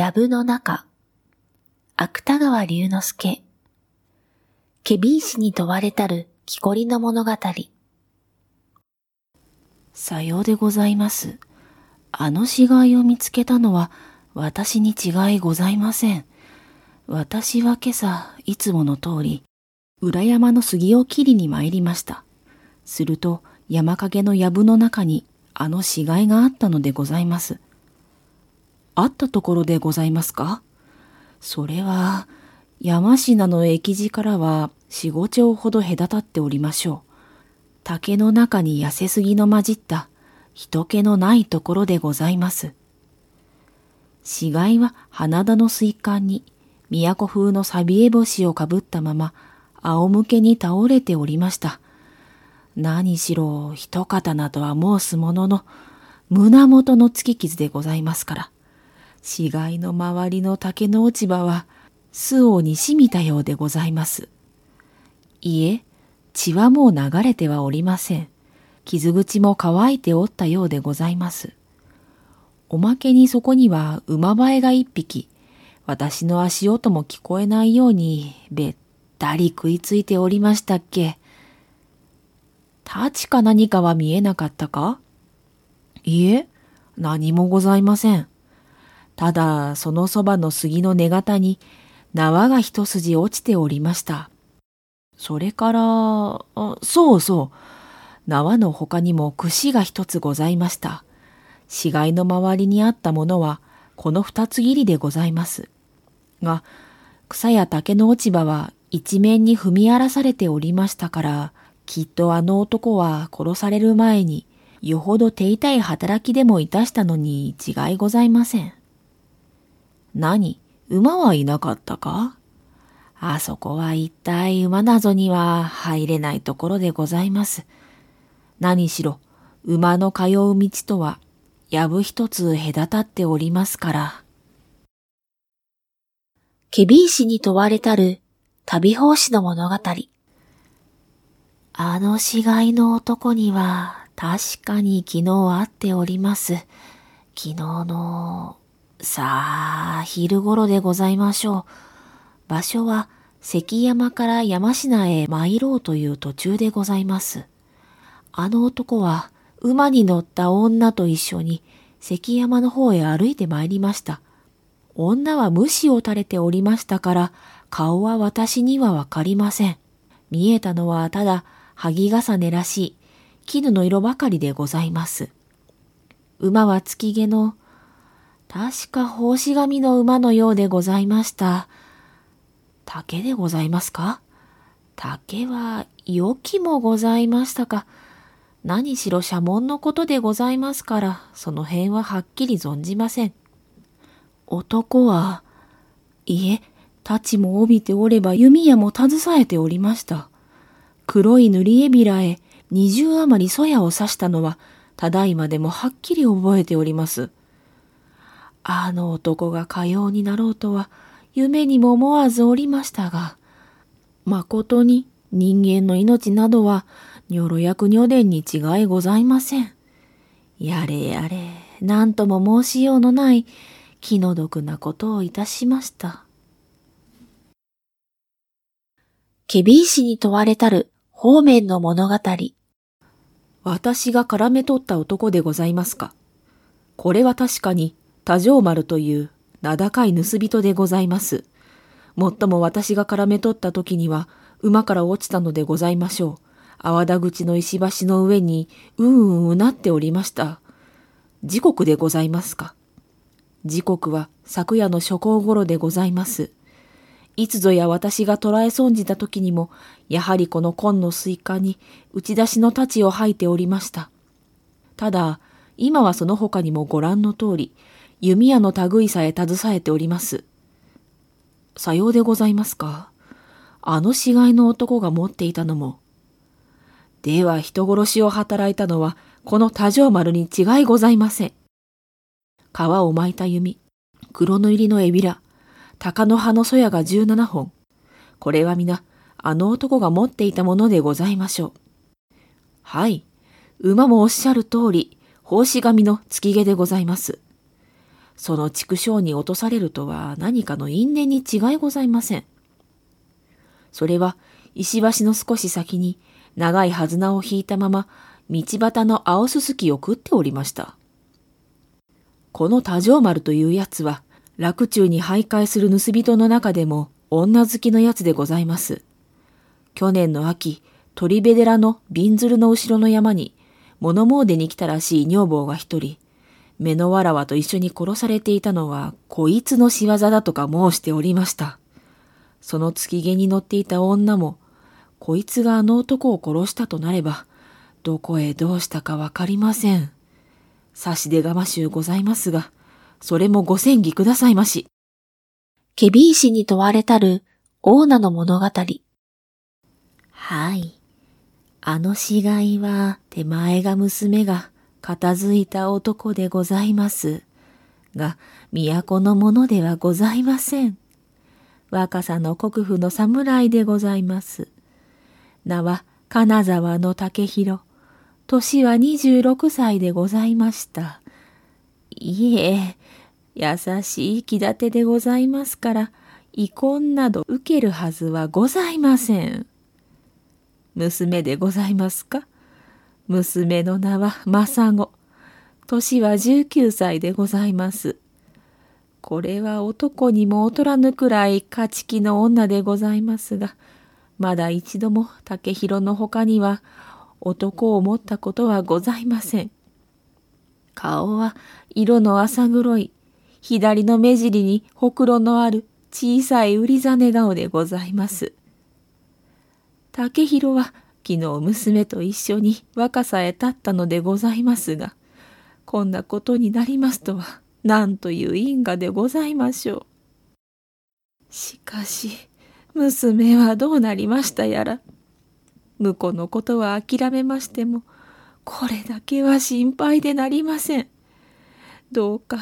藪の中、芥川龍之介、ケビー氏に問われたる木こりの物語。さようでございます。あの死骸を見つけたのは私に違いございません。私は今朝、いつもの通り、裏山の杉を切りに参りました。すると、山陰の藪の中にあの死骸があったのでございます。あったところでございますか？それは、山科の駅地からは四五丁ほど隔たっておりましょう。竹の中に痩せすぎの混じった人気のないところでございます。死骸は花田の水管に都風の錆びえ星をかぶったまま仰向けに倒れておりました。何しろ一刀とは申すものの胸元の突き傷でございますから。死骸の周りの竹の落ち葉は巣をにしみたようでございます。いえ、血はもう流れてはおりません。傷口も乾いておったようでございます。おまけにそこには馬映えが一匹、私の足音も聞こえないようにべったり食いついておりましたっけ。太刀か何かは見えなかったか？いえ、何もございません。ただ、そのそばの杉の根型に縄が一筋落ちておりました。それから、そうそう、縄の他にも串が一つございました。死骸の周りにあったものは、この二つ切りでございます。が、草や竹の落ち葉は一面に踏み荒らされておりましたから、きっとあの男は殺される前に、よほど手痛い働きでもいたしたのに違いございません。何？馬はいなかったか？あそこは一体馬なぞには入れないところでございます。何しろ、馬の通う道とは、藪一つ隔たっておりますから。ケビー氏に問われたる旅法師の物語。あの死骸の男には確かに昨日会っております。昨日のさあ、昼頃でございましょう。場所は関山から山科へ参ろうという途中でございます。あの男は馬に乗った女と一緒に関山の方へ歩いて参りました。女は無視を垂れておりましたから顔は私にはわかりません。見えたのはただ萩重ねらしい絹の色ばかりでございます。馬は月毛の確か奉仕神の馬のようでございました。竹でございますか？竹は良きもございましたか？何しろ社門のことでございますから、その辺ははっきり存じません。男は、いえ、太刀も帯びておれば弓矢も携えておりました。黒い塗り絵びらへ二重余りそやを刺したのは、ただいまでもはっきり覚えております。あの男がかようになろうとは夢にも思わずおりましたが、誠に人間の命などはにょろやくにょでんに違いございません。やれやれ、何とも申しようのない気の毒なことをいたしました。ケビー氏に問われたる方面の物語。私が絡め取った男でございますか？これは確かに多襄丸という名高い盗人でございます。もっとも私が絡め取った時には馬から落ちたのでございましょう。粟田口の石橋の上にうんうんうなっておりました。時刻でございますか？時刻は昨夜の初更頃でございます。いつぞや私が捕らえ損じた時にも、やはりこの紺の水干に打ち出しの太刀を吐いておりました。ただ、今はその他にもご覧の通り、弓矢の類さえ携えております。さようでございますか。あの死骸の男が持っていたのも。では人殺しを働いたのは、この多条丸に違いございません。皮を巻いた弓、黒塗りのエビラ、鷹の葉のそやが十七本。これは皆、あの男が持っていたものでございましょう。はい。馬もおっしゃる通り、奉仕神の月毛でございます。その畜生に落とされるとは何かの因縁に違いございません。それは石橋の少し先に長いはずなを引いたまま道端の青すすきを食っておりました。この多条丸というやつは楽中に徘徊する盗人の中でも女好きのやつでございます。去年の秋、鳥部寺の瓶鶴の後ろの山に物詣に来たらしい女房が一人、目のわらわと一緒に殺されていたのはこいつの仕業だとか申しておりました。その月毛に乗っていた女も、こいつがあの男を殺したとなれば、どこへどうしたかわかりません。差し出がましゅうございますが、それもご戦議くださいまし。ケビー氏に問われたるオーナの物語。はい。あの死骸は手前が娘が片付いた男でございます。が、都のものではございません。若さの国府の侍でございます。名は金沢の竹広。年は二十六歳でございました。いえ、優しい気立てでございますから、遺婚など受けるはずはございません。娘でございますか？娘の名は政子。年は十九歳でございます。これは男にも劣らぬくらい勝ち気の女でございますが、まだ一度も竹広の他には男を持ったことはございません。顔は色の浅黒い、左の目尻にほくろのある小さい売りざね顔でございます。竹広は昨日娘と一緒に若さへ立ったのでございますが、こんなことになりますとはなんという因果でございましょう。しかし、娘はどうなりましたやら。婿のことは諦めましても、これだけは心配でなりません。どうか、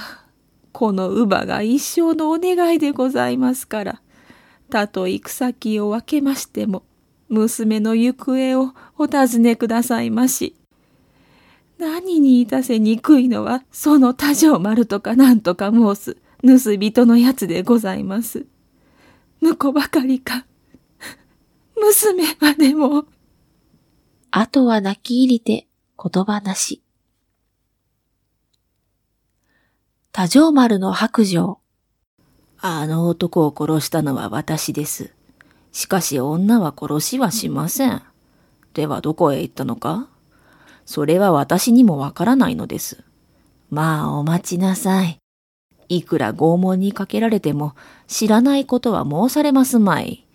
この乳母が一生のお願いでございますから、たと行く先を分けましても、娘の行方をお尋ねくださいまし。何にいたせにくいのは、その多条丸とか何とか申す、盗人のやつでございます。婿ばかりか、娘までも。あとは泣き入りて言葉なし。多条丸の白状。あの男を殺したのは私です。しかし女は殺しはしません。ではどこへ行ったのか？それは私にもわからないのです。まあお待ちなさい。いくら拷問にかけられても知らないことは申されますまい。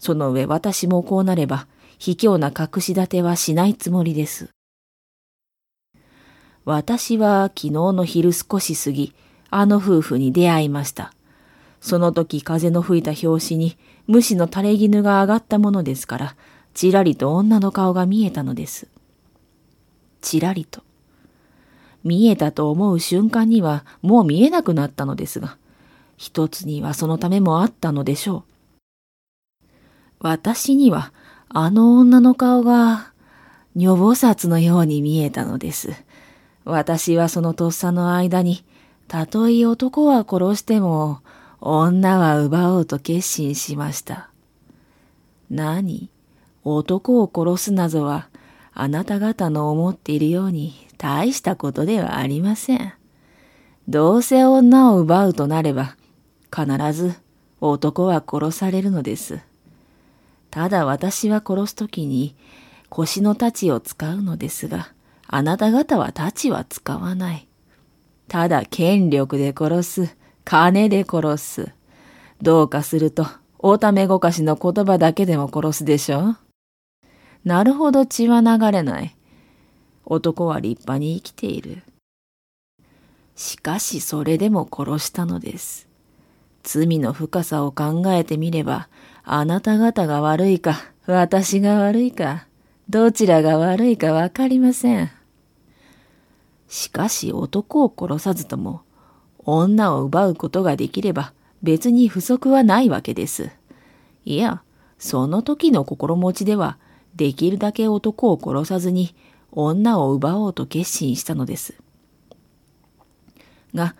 その上私もこうなれば卑怯な隠し立てはしないつもりです。私は昨日の昼少し過ぎ、あの夫婦に出会いました。その時風の吹いた拍子に虫の垂れ絹が上がったものですから、ちらりと女の顔が見えたのです。ちらりと。見えたと思う瞬間にはもう見えなくなったのですが、一つにはそのためもあったのでしょう。私にはあの女の顔が女房札のように見えたのです。私はそのとっさの間に、たとえ男は殺しても、女は奪おうと決心しました。何？男を殺すなぞは、あなた方の思っているように大したことではありません。どうせ女を奪うとなれば、必ず男は殺されるのです。ただ私は殺すときに腰の太刀を使うのですが、あなた方は太刀は使わない。ただ権力で殺す、金で殺す。どうかすると、おためごかしの言葉だけでも殺すでしょなるほど血は流れない。男は立派に生きている。しかしそれでも殺したのです。罪の深さを考えてみれば、あなた方が悪いか、私が悪いか、どちらが悪いかわかりません。しかし男を殺さずとも、女を奪うことができれば別に不足はないわけです。いや、その時の心持ちでは、できるだけ男を殺さずに女を奪おうと決心したのです。が、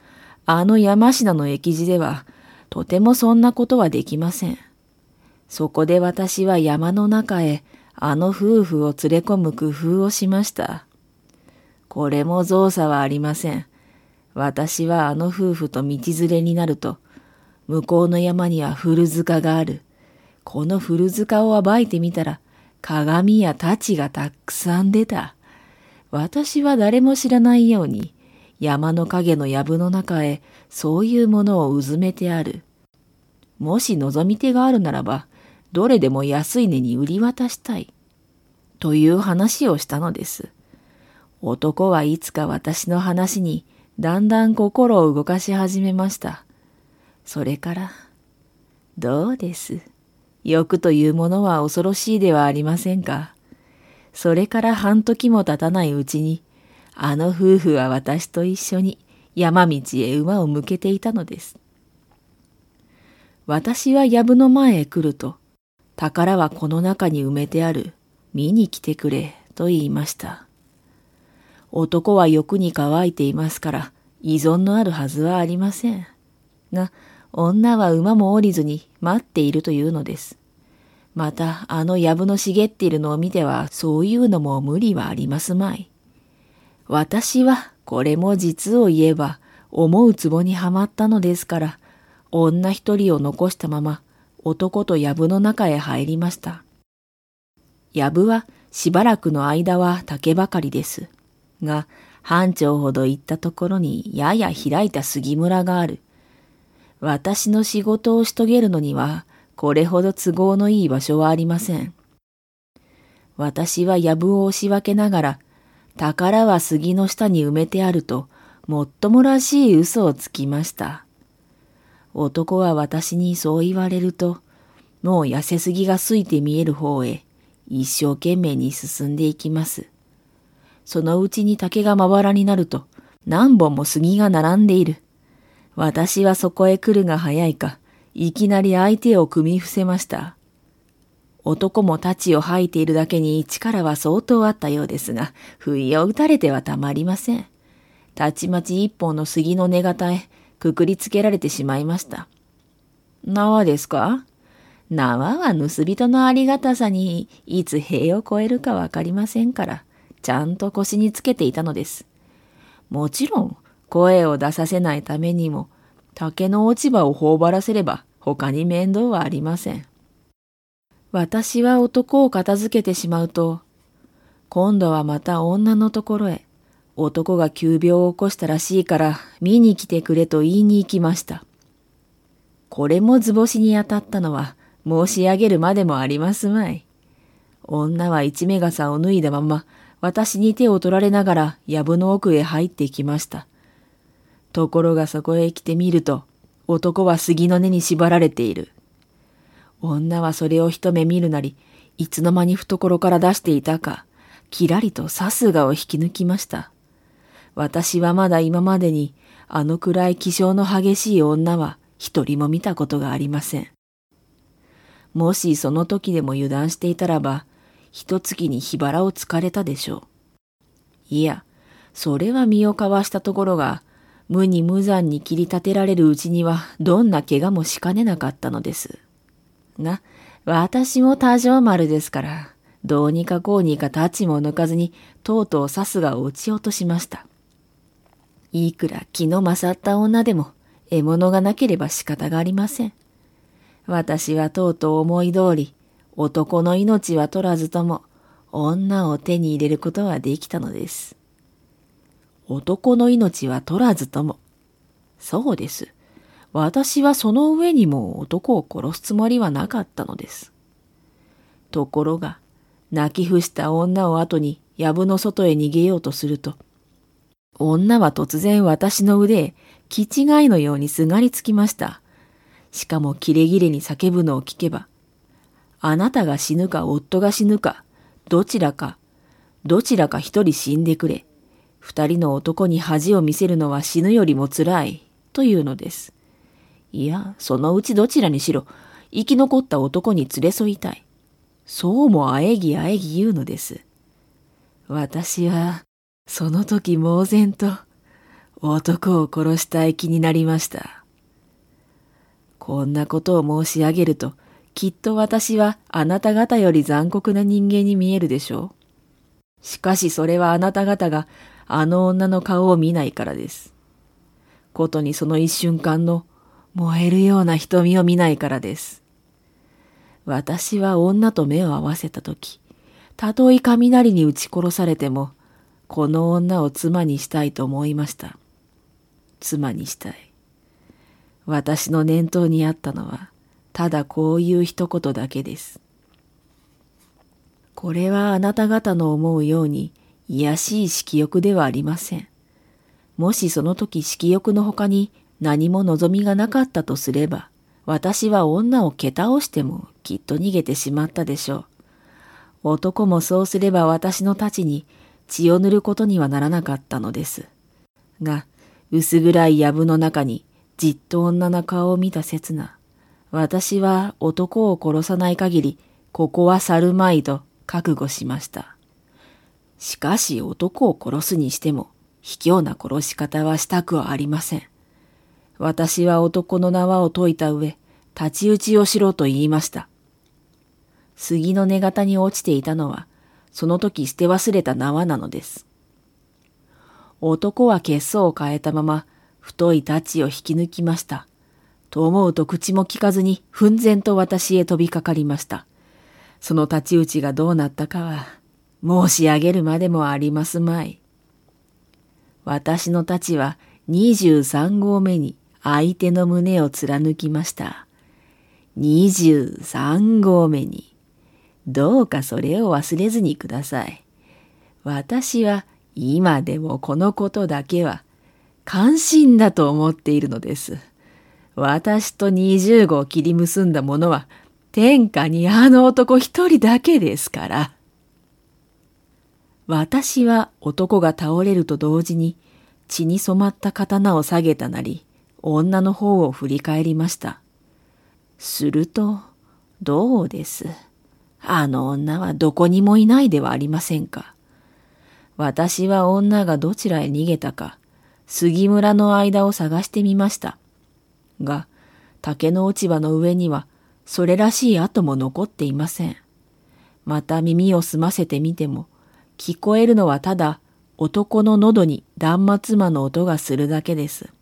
あの山科の駅地では、とてもそんなことはできません。そこで私は山の中へあの夫婦を連れ込む工夫をしました。これも造作はありません。私はあの夫婦と道連れになると、向こうの山には古塚がある。この古塚を暴いてみたら、鏡や太刀がたくさん出た。私は誰も知らないように、山の影の藪の中へそういうものをうずめてある。もし望み手があるならば、どれでも安い値に売り渡したい。という話をしたのです。男はいつか私の話にだんだん心を動かし始めました。それから、どうです？欲というものは恐ろしいではありませんか？それから半時も経たないうちに、あの夫婦は私と一緒に山道へ馬を向けていたのです。私は藪の前へ来ると、宝はこの中に埋めてある。見に来てくれ、と言いました。男は欲に乾いていますから、依存のあるはずはありません。が、女は馬も降りずに待っているというのです。また、あの藪の茂っているのを見ては、そういうのも無理はありますまい。私は、これも実を言えば、思う壺にはまったのですから、女一人を残したまま、男と藪の中へ入りました。藪はしばらくの間は竹ばかりです。が、半丁ほど行ったところにやや開いた杉村がある。私の仕事をし遂げるのには、これほど都合のいい場所はありません。私は藪を押し分けながら、宝は杉の下に埋めてあると、もっともらしい嘘をつきました。男は私にそう言われると、もう痩せすぎがついて見える方へ一生懸命に進んでいきます。そのうちに竹がまばらになると何本も杉が並んでいる。私はそこへ来るが早いか、いきなり相手を組み伏せました。男も太刀を吐いているだけに力は相当あったようですが、不意を打たれてはたまりません。たちまち一本の杉の根型へくくりつけられてしまいました。縄ですか？縄は盗人のありがたさにいつ塀を越えるかわかりませんから、ちゃんと腰につけていたのです。もちろん、声を出させないためにも、竹の落ち葉を頬張らせれば他に面倒はありません。私は男を片付けてしまうと、今度はまた女のところへ、男が急病を起こしたらしいから見に来てくれと言いに行きました。これも図星に当たったのは申し上げるまでもありますまい。女は一目傘を脱いだまま私に手を取られながら藪の奥へ入ってきました。ところがそこへ来てみると男は杉の根に縛られている。女はそれを一目見るなり、いつの間に懐から出していたか、きらりとさすがを引き抜きました。私はまだ今までにあのくらい気性の激しい女は一人も見たことがありません。もしその時でも油断していたらば、一月に火腹をつかれたでしょう。いや、それは身をかわしたところが、無に無残に切り立てられるうちにはどんな怪我もしかねなかったのです。が、私も多少丸ですから、どうにかこうにか太刀も抜かずに、とうとうさすがを撃ち落としました。いくら気の勝った女でも獲物がなければ仕方がありません。私はとうとう思い通り、男の命は取らずとも女を手に入れることはできたのです。男の命は取らずとも。そうです。私はその上にも男を殺すつもりはなかったのです。ところが、泣き伏した女を後に藪の外へ逃げようとすると、女は突然私の腕へ気違いのようにすがりつきました。しかもキレギレに叫ぶのを聞けば、あなたが死ぬか夫が死ぬか、どちらか、どちらか一人死んでくれ。二人の男に恥を見せるのは死ぬよりも辛い、というのです。いや、そのうちどちらにしろ、生き残った男に連れ添いたい。そうもあえぎあえぎ言うのです。私は、その時呆然と、男を殺したい気になりました。こんなことを申し上げると、きっと私はあなた方より残酷な人間に見えるでしょう。しかしそれはあなた方があの女の顔を見ないからです。ことにその一瞬間の燃えるような瞳を見ないからです。私は女と目を合わせたとき、たとえ雷に撃ち殺されても、この女を妻にしたいと思いました。妻にしたい。私の念頭にあったのは、ただこういう一言だけです。これはあなた方の思うように、癒しい色欲ではありません。もしその時色欲の他に何も望みがなかったとすれば、私は女を蹴倒してもきっと逃げてしまったでしょう。男もそうすれば私の太刀に血を塗ることにはならなかったのです。が、薄暗い藪の中にじっと女の顔を見た刹那、私は男を殺さない限り、ここは去るまいと覚悟しました。しかし男を殺すにしても、卑怯な殺し方はしたくはありません。私は男の縄を解いた上、立ち打ちをしろと言いました。杉の根型に落ちていたのは、その時捨て忘れた縄なのです。男は血相を変えたまま、太い太刀を引き抜きました。と思うと口も聞かずに、奮然と私へ飛びかかりました。その太刀打ちがどうなったかは、申し上げるまでもありますまい。私の太刀は23号目に相手の胸を貫きました。23号目に。どうかそれを忘れずにください。私は今でもこのことだけは関心だと思っているのです。私と20号切り結んだものは天下にあの男一人だけですから。私は男が倒れると同時に血に染まった刀を下げたなり、女の方を振り返りました。すると、どうです？あの女はどこにもいないではありませんか。私は女がどちらへ逃げたか、杉村の間を探してみました。が、竹の落ち葉の上には、それらしい跡も残っていません。また耳を澄ませてみても、聞こえるのはただ男の喉に断末魔の音がするだけです。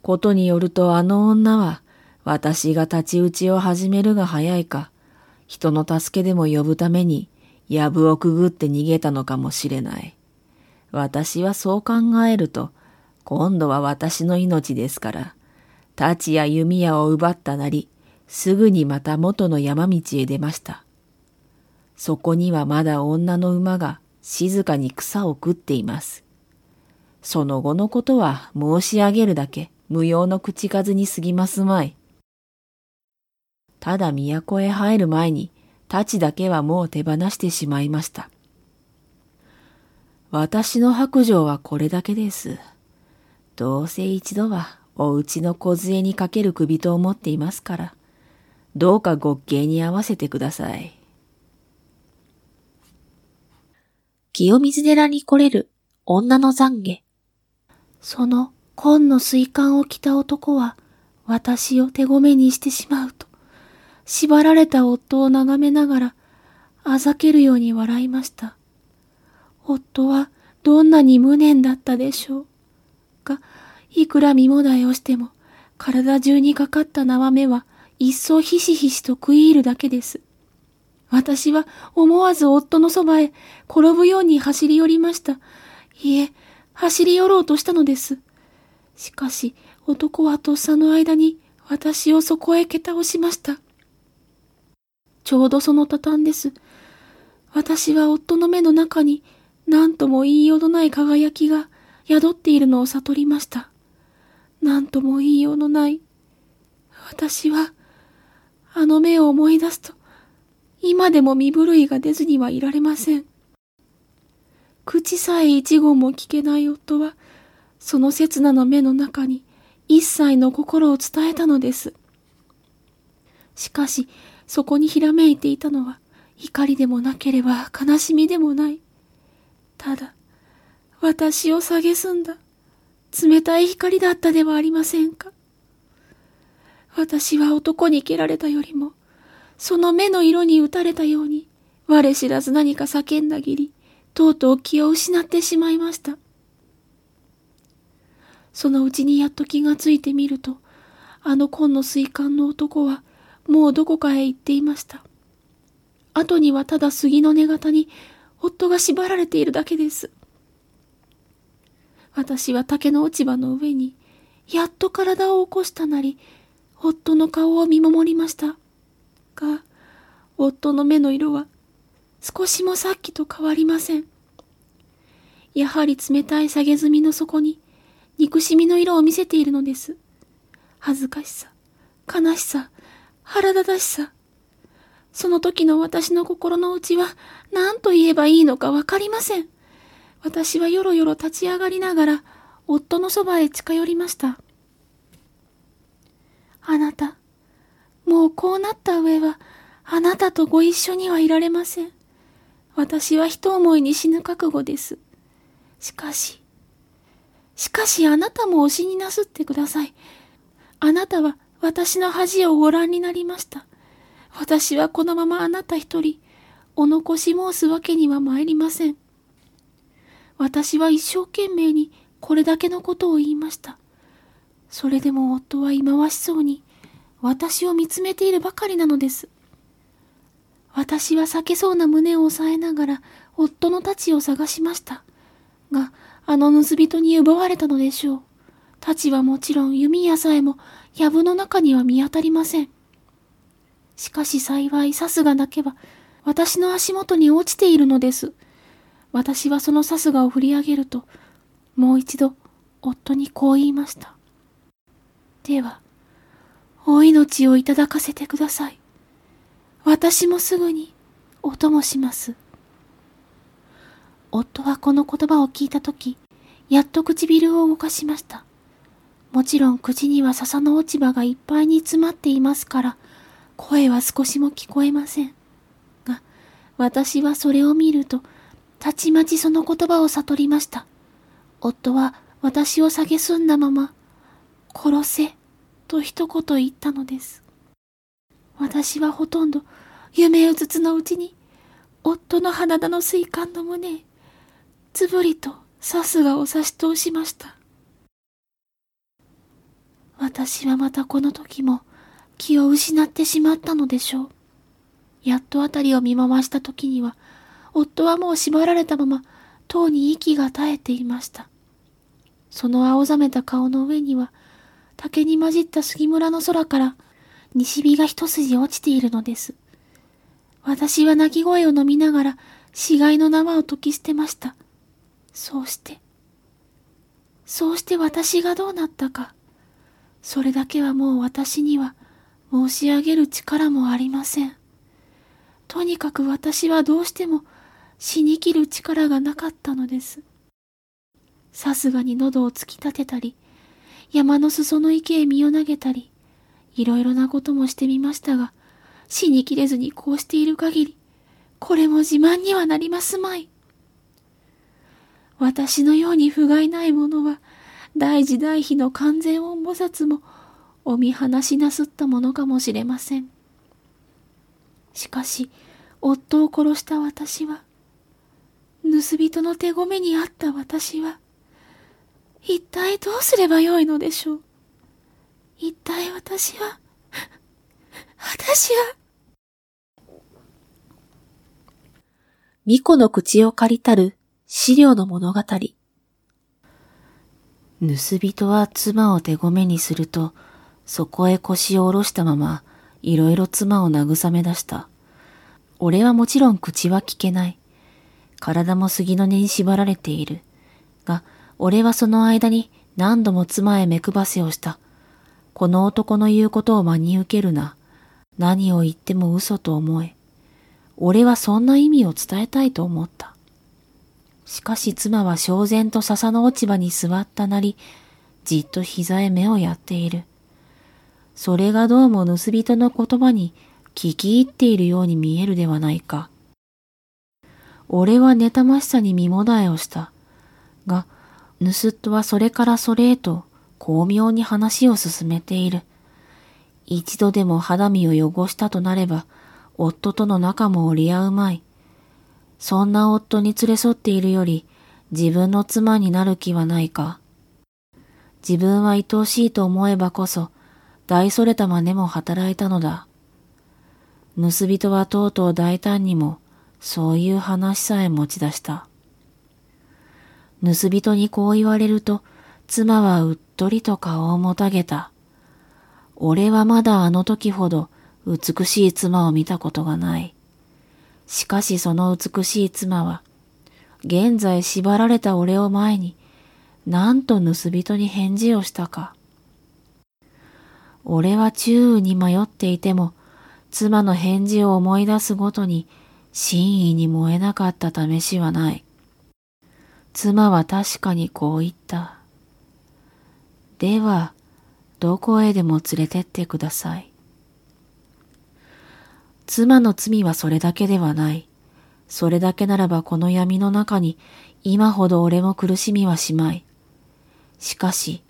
ことによるとあの女は私が立ち打ちを始めるが早いか、人の助けでも呼ぶために藪をくぐって逃げたのかもしれない。私はそう考えると、今度は私の命ですから、太刀や弓矢を奪ったなり、すぐにまた元の山道へ出ました。そこにはまだ女の馬が静かに草を食っています。その後のことは申し上げるだけ無用の口数に過ぎますまい。ただ都へ入る前に、太刀だけはもう手放してしまいました。私の白状はこれだけです。どうせ一度はお家の小杖にかける首と思っていますから、どうか極刑に合わせてください。清水寺に来れる女の懺悔。その紺の水管を着た男は私を手ごめにしてしまうと、縛られた夫を眺めながら、あざけるように笑いました。夫はどんなに無念だったでしょう。いくら身もだえをしても、体中にかかった縄目は一層ひしひしと食い入るだけです。私は思わず夫のそばへ転ぶように走り寄りました。いえ、走り寄ろうとしたのです。しかし、男はとっさの間に私をそこへ蹴倒しました。ちょうどその畳です。私は夫の目の中に何とも言いようのない輝きが宿っているのを悟りました。何とも言いようのない。私は、あの目を思い出すと、今でも身震いが出ずにはいられません。口さえ一言も聞けない夫は、その刹那の目の中に一切の心を伝えたのです。しかし、そこにひらめいていたのは、怒りでもなければ悲しみでもない。ただ、私を蔑んだ冷たい光だったではありませんか？私は男に蹴られたよりも、その目の色に打たれたように、我知らず何か叫んだぎり、とうとう気を失ってしまいました。そのうちにやっと気がついてみると、あの紺の水管の男は、もうどこかへ行っていました。後にはただ杉の根型に、夫が縛られているだけです。私は竹の落ち葉の上に、やっと体を起こしたなり、夫の顔を見守りました。が、夫の目の色は、少しもさっきと変わりません。やはり冷たい下げ墨の底に、憎しみの色を見せているのです。恥ずかしさ、悲しさ、腹立たしさ。その時の私の心の内は何と言えばいいのかわかりません。私はよろよろ立ち上がりながら、夫のそばへ近寄りました。あなた、もうこうなった上は、あなたとご一緒にはいられません。私は一思いに死ぬ覚悟です。しかし、しかしあなたも推しになすってください。あなたは私の恥をご覧になりました。私はこのままあなた一人、お残し申すわけには参りません。私は一生懸命にこれだけのことを言いました。それでも夫は忌まわしそうに私を見つめているばかりなのです。私は避けそうな胸を押さえながら夫の太刀を探しました。が、あの盗人に奪われたのでしょう。太刀はもちろん弓矢さえも藪の中には見当たりません。しかし幸い刺すがなけば私の足元に落ちているのです。私はそのさすがを振り上げると、もう一度夫にこう言いました。では、お命をいただかせてください。私もすぐにお供します。夫はこの言葉を聞いたとき、やっと唇を動かしました。もちろん口には笹の落ち葉がいっぱいに詰まっていますから、声は少しも聞こえません。が、私はそれを見ると、たちまちその言葉を悟りました。夫は私を蔑んだまま、殺せ、と一言言ったのです。私はほとんど夢うつつのうちに、夫の鼻田の水管の胸へ、つぶりとさすがを差し通しました。私はまたこの時も気を失ってしまったのでしょう。やっとあたりを見回した時には、夫はもう縛られたまま、塔に息が絶えていました。その青ざめた顔の上には、竹に混じった杉村の空から、西日が一筋落ちているのです。私は泣き声を飲みながら、死骸の縄を解き捨てました。そうして、そうして私がどうなったか、それだけはもう私には申し上げる力もありません。とにかく私はどうしても死にきる力がなかったのです。さすがに喉を突き立てたり、山の裾の池へ身を投げたり、いろいろなこともしてみましたが、死にきれずにこうしている限り、これも自慢にはなりますまい。私のように不甲斐ない者は、大時代碑の完全音菩薩も、お見放しなすったものかもしれません。しかし、夫を殺した私は、盗人の手ごめにあった私は、一体どうすればよいのでしょう。一体私は、私は。巫女の口を借りたる資料の物語。盗人は妻を手ごめにすると、そこへ腰を下ろしたまま、いろいろ妻を慰め出した。俺はもちろん口は聞けない。体も杉の根に縛られている。が、俺はその間に何度も妻へ目配せをした。この男の言うことを真に受けるな。何を言っても嘘と思え。俺はそんな意味を伝えたいと思った。しかし妻は焦然と笹の落ち葉に座ったなり、じっと膝へ目をやっている。それがどうも盗人の言葉に聞き入っているように見えるではないか。俺は妬ましさに身もだえをした。が、盗人はそれからそれへと巧妙に話を進めている。一度でも肌身を汚したとなれば、夫との仲も折り合うまい。そんな夫に連れ添っているより、自分の妻になる気はないか。自分は愛おしいと思えばこそ、大それた真似も働いたのだ。盗人はとうとう大胆にも、そういう話さえ持ち出した。盗人にこう言われると、妻はうっとりと顔をもたげた。俺はまだあの時ほど美しい妻を見たことがない。しかしその美しい妻は、現在縛られた俺を前に、なんと盗人に返事をしたか。俺は宙に迷っていても、妻の返事を思い出すごとに、真意に燃えなかった試しはない。妻は確かにこう言った。では、どこへでも連れてってください。妻の罪はそれだけではない。それだけならばこの闇の中に今ほど俺も苦しみはしまい。しかし、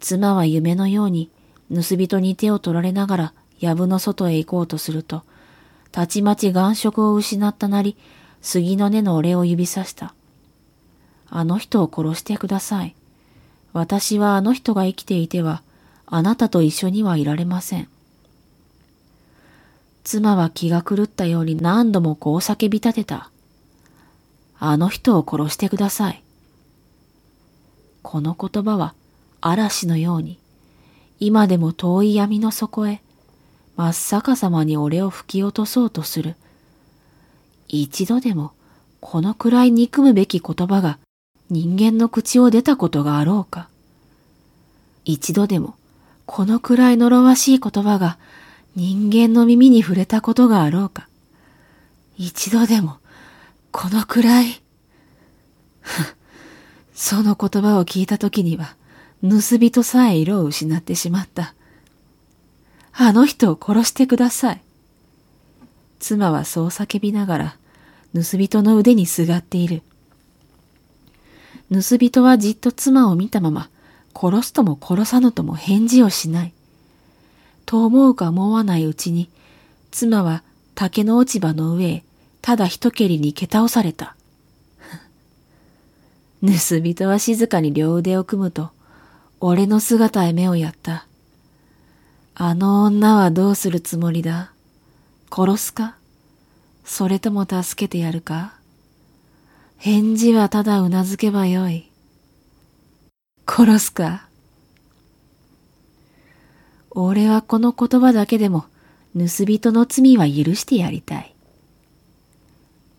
妻は夢のように盗人に手を取られながら藪の外へ行こうとすると、たちまち眼色を失ったなり、杉の根の俺を指さした。あの人を殺してください。私はあの人が生きていては、あなたと一緒にはいられません。妻は気が狂ったように何度もこう叫び立てた。あの人を殺してください。この言葉は嵐のように、今でも遠い闇の底へ、真っ逆さまに俺を吹き落とそうとする。一度でもこのくらい憎むべき言葉が人間の口を出たことがあろうか。一度でもこのくらい呪わしい言葉が人間の耳に触れたことがあろうか。一度でも、このくらい。その言葉を聞いた時には、盗人さえ色を失ってしまった。あの人を殺してください。妻はそう叫びながら、盗人の腕にすがっている。盗人はじっと妻を見たまま、殺すとも殺さぬとも返事をしない。と思うか思わないうちに、妻は竹の落ち葉の上へただ一蹴りに蹴倒された。盗人は静かに両腕を組むと、俺の姿へ目をやった。あの女はどうするつもりだ？殺すか？それとも助けてやるか？返事はただうなずけばよい。殺すか？俺はこの言葉だけでも盗人の罪は許してやりたい。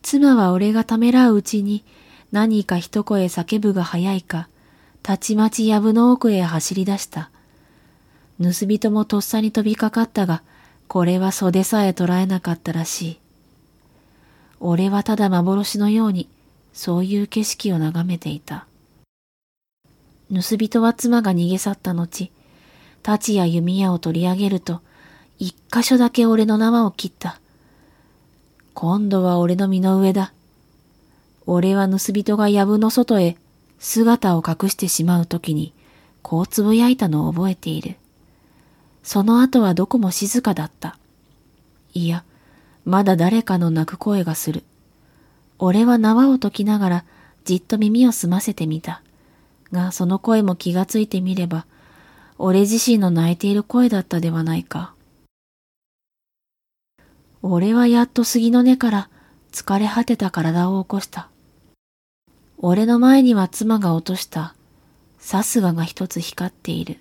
妻は俺がためらううちに何か一声叫ぶが早いか、たちまち藪の奥へ走り出した。盗人もとっさに飛びかかったが、これは袖さえ捉えなかったらしい。俺はただ幻のように、そういう景色を眺めていた。盗人は妻が逃げ去った後、太刀や弓矢を取り上げると、一箇所だけ俺の縄を切った。今度は俺の身の上だ。俺は盗人が藪の外へ姿を隠してしまうときに、こうつぶやいたのを覚えている。その後はどこも静かだった。いや、まだ誰かの泣く声がする。俺は縄を解きながらじっと耳を澄ませてみた。が、その声も気がついてみれば、俺自身の泣いている声だったではないか。俺はやっと杉の根から疲れ果てた体を起こした。俺の前には妻が落としたさすがが一つ光っている。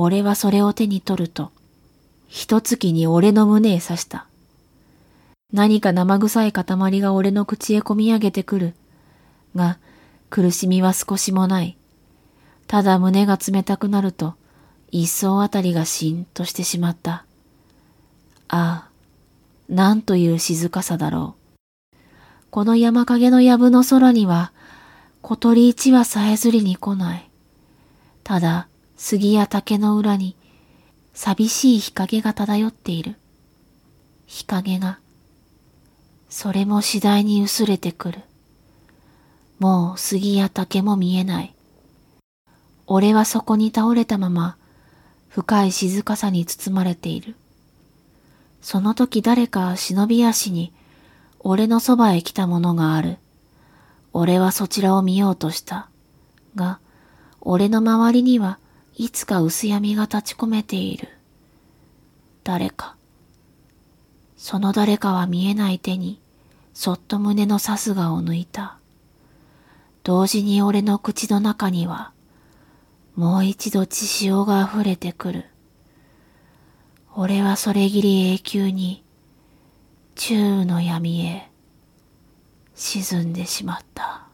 俺はそれを手に取ると、一月に俺の胸へ刺した。何か生臭い塊が俺の口へ込み上げてくる。が、苦しみは少しもない。ただ胸が冷たくなると、一層あたりがしんとしてしまった。ああ、なんという静かさだろう。この山影の藪の空には、小鳥一羽さえずりに来ない。ただ、杉や竹の裏に、寂しい日陰が漂っている。日陰が、それも次第に薄れてくる。もう杉や竹も見えない。俺はそこに倒れたまま、深い静かさに包まれている。その時誰か忍び足に、俺のそばへ来たものがある。俺はそちらを見ようとした。が、俺の周りにはいつか薄闇が立ち込めている。誰か。その誰かは見えない手に、そっと胸のさすがを抜いた。同時に俺の口の中には、もう一度血潮が溢れてくる。俺はそれぎり永久に、宙の闇へ沈んでしまった。